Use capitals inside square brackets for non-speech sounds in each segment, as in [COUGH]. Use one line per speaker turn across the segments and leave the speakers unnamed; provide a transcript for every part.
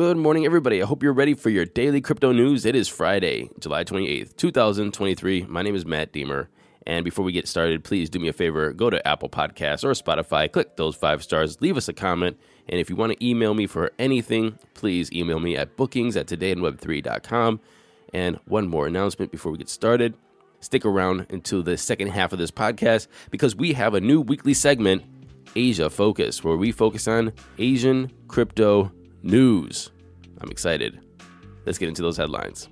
Good morning, everybody. I hope you're ready for your daily crypto news. It is Friday, July 28th, 2023. My name is Matt Deemer. And before we get started, please do me a favor go to Apple Podcasts or Spotify, click those five stars, leave us a comment. And if you want to email me for anything, please email me at bookings at todayinweb3.com. And one more announcement before we get started stick around until the second half of this podcast because we have a new weekly segment, Asia Focus, where we focus on Asian crypto news. I'm excited. Let's get into those headlines.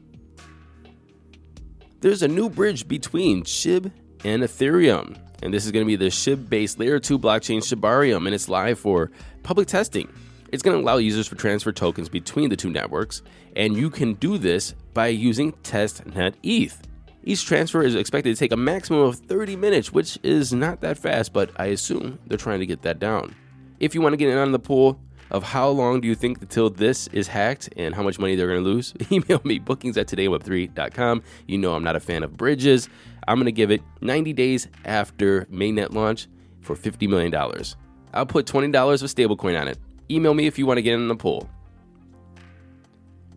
There's a new bridge between SHIB and Ethereum, and this is going to be the SHIB based Layer 2 blockchain Shibarium, and it's live for public testing. It's going to allow users to transfer tokens between the two networks, and you can do this by using testnet ETH. Each transfer is expected to take a maximum of 30 minutes, which is not that fast, but I assume they're trying to get that down. If you want to get in on the pool, of how long do you think until this is hacked and how much money they're going to lose, [LAUGHS] email me bookings at todayweb3.com. You know I'm not a fan of bridges. I'm going to give it 90 days after mainnet launch for $50 million. I'll put $20 of stablecoin on it. Email me if you want to get in the pool.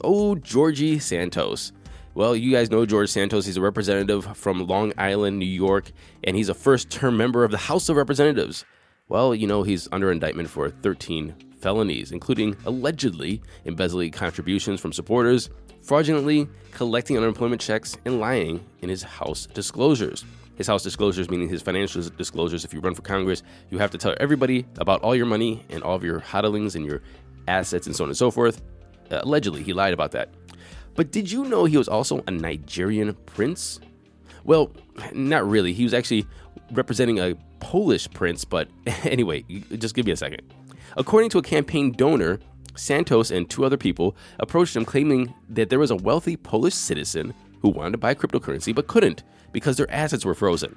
Oh, Georgie Santos. Well, you guys know George Santos. He's a representative from Long Island, New York, and he's a first term member of the House of Representatives. Well, you know, he's under indictment for 13 felonies, including allegedly embezzling contributions from supporters, fraudulently collecting unemployment checks, and lying in his House disclosures. His House disclosures, meaning his financial disclosures, if you run for Congress, you have to tell everybody about all your money and all of your hodlings and your assets and so on and so forth. Uh, allegedly, he lied about that. But did you know he was also a Nigerian prince? Well, not really. He was actually representing a Polish prince, but [LAUGHS] anyway, just give me a second. According to a campaign donor, Santos and two other people approached him claiming that there was a wealthy Polish citizen who wanted to buy cryptocurrency but couldn't because their assets were frozen.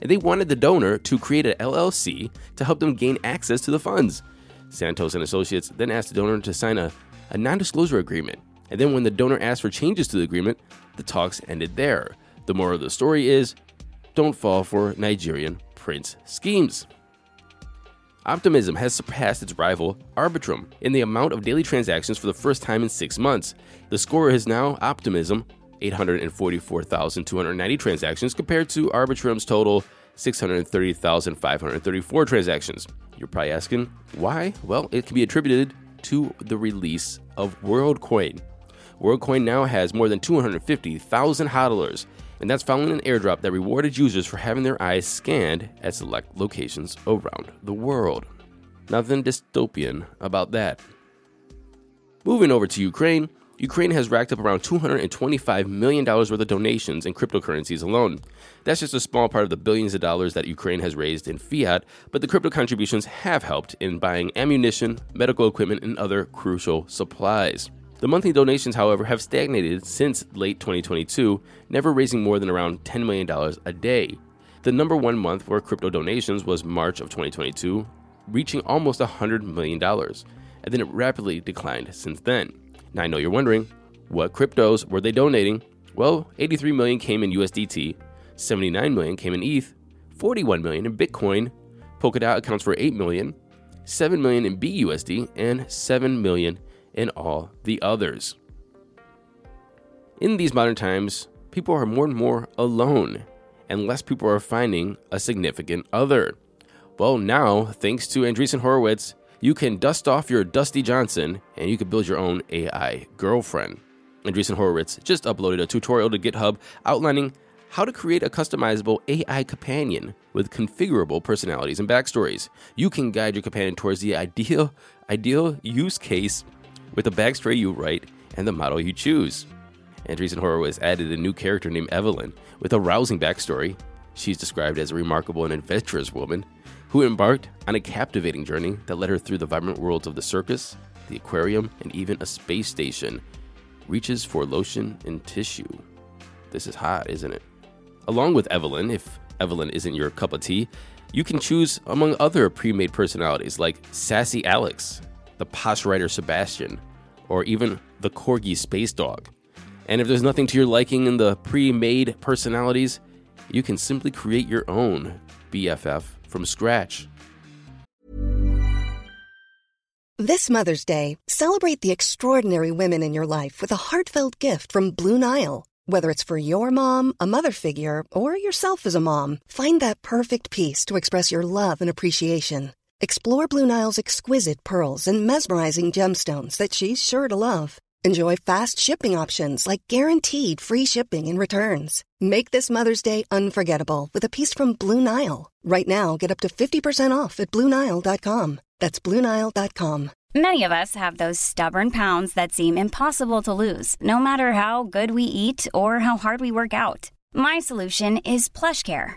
And they wanted the donor to create an LLC to help them gain access to the funds. Santos and associates then asked the donor to sign a, a non disclosure agreement. And then, when the donor asked for changes to the agreement, the talks ended there. The moral of the story is don't fall for Nigerian prince schemes. Optimism has surpassed its rival, Arbitrum, in the amount of daily transactions for the first time in six months. The score is now Optimism, 844,290 transactions, compared to Arbitrum's total 630,534 transactions. You're probably asking, why? Well, it can be attributed to the release of WorldCoin. WorldCoin now has more than 250,000 hodlers, and that's following an airdrop that rewarded users for having their eyes scanned at select locations around the world. Nothing dystopian about that. Moving over to Ukraine, Ukraine has racked up around $225 million worth of donations in cryptocurrencies alone. That's just a small part of the billions of dollars that Ukraine has raised in fiat, but the crypto contributions have helped in buying ammunition, medical equipment, and other crucial supplies. The monthly donations, however, have stagnated since late 2022, never raising more than around $10 million a day. The number one month for crypto donations was March of 2022, reaching almost $100 million, and then it rapidly declined since then. Now I know you're wondering, what cryptos were they donating? Well, 83 million came in USDT, 79 million came in ETH, 41 million in Bitcoin, Polkadot accounts for 8 million, 7 million in BUSD, and 7 million in all the others. In these modern times, people are more and more alone, and less people are finding a significant other. Well, now, thanks to Andreessen Horowitz, you can dust off your Dusty Johnson and you can build your own AI girlfriend. Andreessen Horowitz just uploaded a tutorial to GitHub outlining how to create a customizable AI companion with configurable personalities and backstories. You can guide your companion towards the ideal ideal use case with the backstory you write and the model you choose. Andreessen Horowitz added a new character named Evelyn with a rousing backstory. She's described as a remarkable and adventurous woman who embarked on a captivating journey that led her through the vibrant worlds of the circus, the aquarium, and even a space station. Reaches for lotion and tissue. This is hot, isn't it? Along with Evelyn, if Evelyn isn't your cup of tea, you can choose among other pre made personalities like Sassy Alex, the posh writer Sebastian, or even the Corgi Space Dog. And if there's nothing to your liking in the pre made personalities, you can simply create your own BFF from scratch.
This Mother's Day, celebrate the extraordinary women in your life with a heartfelt gift from Blue Nile. Whether it's for your mom, a mother figure, or yourself as a mom, find that perfect piece to express your love and appreciation. Explore Blue Nile's exquisite pearls and mesmerizing gemstones that she's sure to love. Enjoy fast shipping options like guaranteed free shipping and returns. Make this Mother's Day unforgettable with a piece from Blue Nile. Right now, get up to 50% off at BlueNile.com. That's BlueNile.com.
Many of us have those stubborn pounds that seem impossible to lose, no matter how good we eat or how hard we work out. My solution is PlushCare.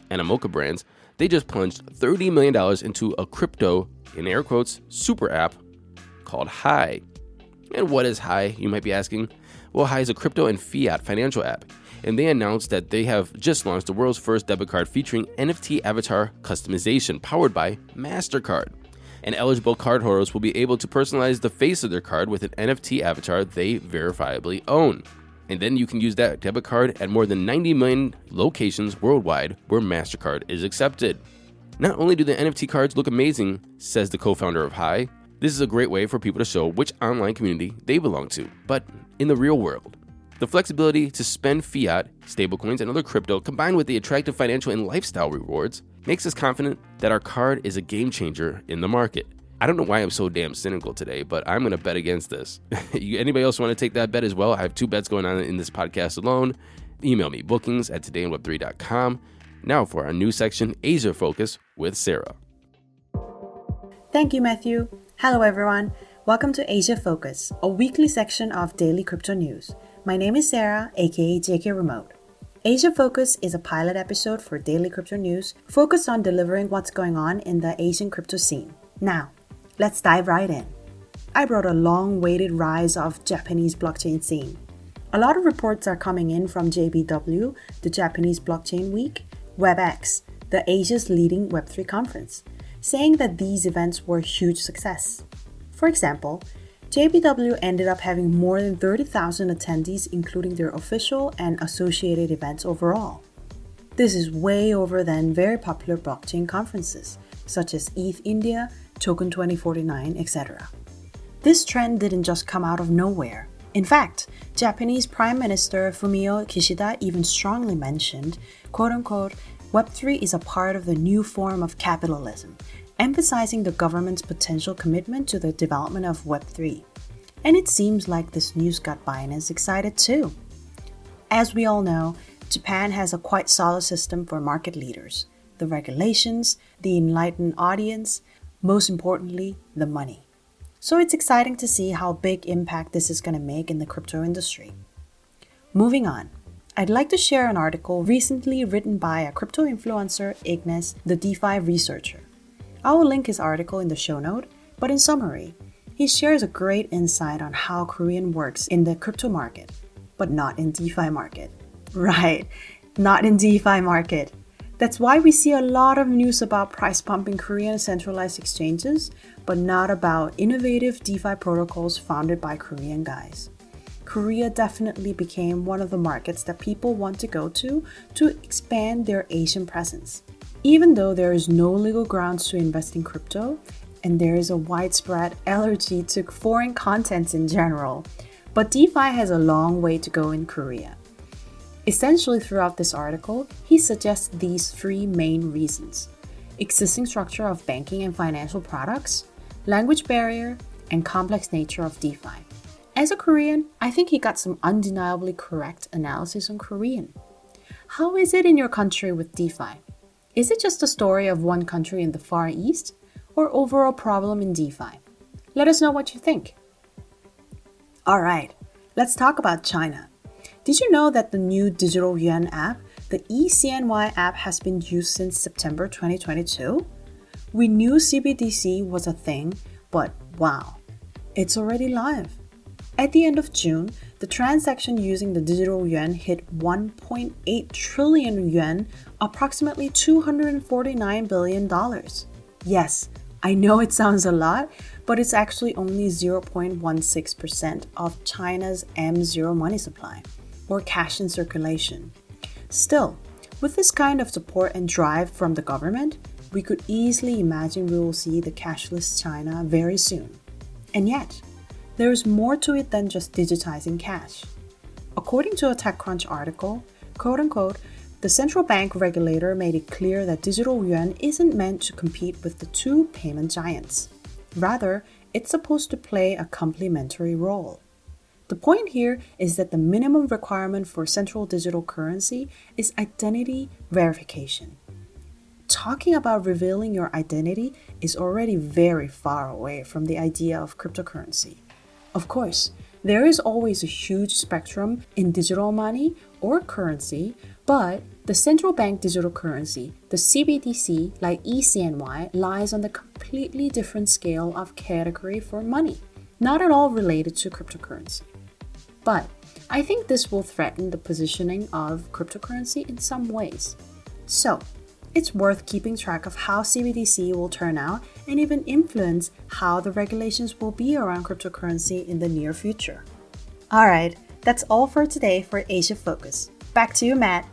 and Animoca Brands, they just plunged $30 million into a crypto, in air quotes, super app called Hi. And what is Hi, you might be asking? Well, Hi is a crypto and fiat financial app, and they announced that they have just launched the world's first debit card featuring NFT avatar customization powered by MasterCard. And eligible cardholders will be able to personalize the face of their card with an NFT avatar they verifiably own. And then you can use that debit card at more than 90 million locations worldwide where MasterCard is accepted. Not only do the NFT cards look amazing, says the co founder of Hi, this is a great way for people to show which online community they belong to, but in the real world. The flexibility to spend fiat, stablecoins, and other crypto combined with the attractive financial and lifestyle rewards makes us confident that our card is a game changer in the market. I don't know why I'm so damn cynical today, but I'm going to bet against this. [LAUGHS] Anybody else want to take that bet as well? I have two bets going on in this podcast alone. Email me bookings at todayinweb3.com. Now for our new section, Asia Focus with Sarah.
Thank you, Matthew. Hello, everyone. Welcome to Asia Focus, a weekly section of daily crypto news. My name is Sarah, aka JK Remote. Asia Focus is a pilot episode for daily crypto news focused on delivering what's going on in the Asian crypto scene. Now, let's dive right in. I brought a long awaited rise of Japanese blockchain scene. A lot of reports are coming in from JBW, the Japanese Blockchain Week, WebX, the Asia's leading Web3 conference, saying that these events were a huge success. For example, JBW ended up having more than 30,000 attendees, including their official and associated events overall. This is way over than very popular blockchain conferences, such as ETH India, Token 2049, etc. This trend didn't just come out of nowhere. In fact, Japanese Prime Minister Fumio Kishida even strongly mentioned, quote unquote, Web3 is a part of the new form of capitalism, emphasizing the government's potential commitment to the development of Web3. And it seems like this news got Binance excited too. As we all know, Japan has a quite solid system for market leaders. The regulations, the enlightened audience, Most importantly, the money. So it's exciting to see how big impact this is going to make in the crypto industry. Moving on, I'd like to share an article recently written by a crypto influencer, Ignas, the DeFi researcher. I will link his article in the show note, but in summary, he shares a great insight on how Korean works in the crypto market, but not in DeFi market. [LAUGHS] Right, not in DeFi market. That's why we see a lot of news about price pumping Korean centralized exchanges, but not about innovative DeFi protocols founded by Korean guys. Korea definitely became one of the markets that people want to go to to expand their Asian presence. Even though there is no legal grounds to invest in crypto, and there is a widespread [LAUGHS] allergy to foreign contents in general, but DeFi has a long way to go in Korea. Essentially, throughout this article, he suggests these three main reasons existing structure of banking and financial products, language barrier, and complex nature of DeFi. As a Korean, I think he got some undeniably correct analysis on Korean. How is it in your country with DeFi? Is it just a story of one country in the Far East, or overall problem in DeFi? Let us know what you think. Alright, let's talk about China. Did you know that the new digital yuan app, the eCNY app, has been used since September 2022? We knew CBDC was a thing, but wow, it's already live. At the end of June, the transaction using the digital yuan hit 1.8 trillion yuan, approximately $249 billion. Yes, I know it sounds a lot, but it's actually only 0.16% of China's M0 money supply or cash in circulation. Still, with this kind of support and drive from the government, we could easily imagine we will see the cashless China very soon. And yet, there is more to it than just digitizing cash. According to a TechCrunch article, quote unquote, the central bank regulator made it clear that digital yuan isn't meant to compete with the two payment giants. Rather, it's supposed to play a complementary role. The point here is that the minimum requirement for central digital currency is identity verification. Talking about revealing your identity is already very far away from the idea of cryptocurrency. Of course, there is always a huge spectrum in digital money or currency, but the central bank digital currency, the CBDC, like eCNY, lies on the completely different scale of category for money, not at all related to cryptocurrency. But I think this will threaten the positioning of cryptocurrency in some ways. So, it's worth keeping track of how CBDC will turn out and even influence how the regulations will be around cryptocurrency in the near future. Alright, that's all for today for Asia Focus. Back to you, Matt.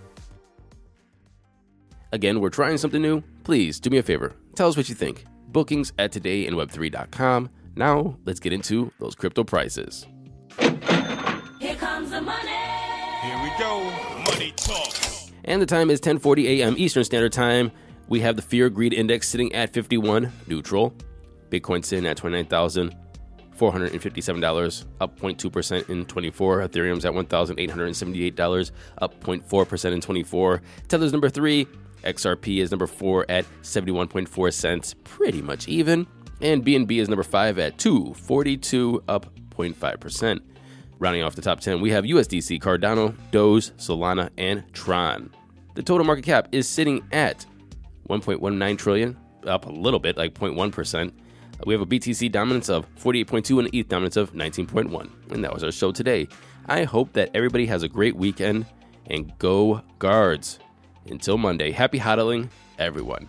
Again, we're trying something new. Please do me a favor. Tell us what you think. Bookings at todayinweb3.com. Now, let's get into those crypto prices.
Here we go. Money.
And the time is 10:40 a.m. Eastern Standard Time. We have the Fear Greed Index sitting at 51, neutral. Bitcoin sitting at 29,457 dollars, up 0.2 percent in 24. Ethereum's at 1,878 dollars, up 0.4 percent in 24. Tether's number three. XRP is number four at 71.4 cents, pretty much even. And BNB is number five at 242, up 0.5 percent. Rounding off the top 10, we have USDC, Cardano, Doge, Solana, and Tron. The total market cap is sitting at 1.19 trillion, up a little bit, like 0.1%. We have a BTC dominance of 48.2 and an ETH dominance of 19.1. And that was our show today. I hope that everybody has a great weekend and go guards. Until Monday, happy hodling, everyone.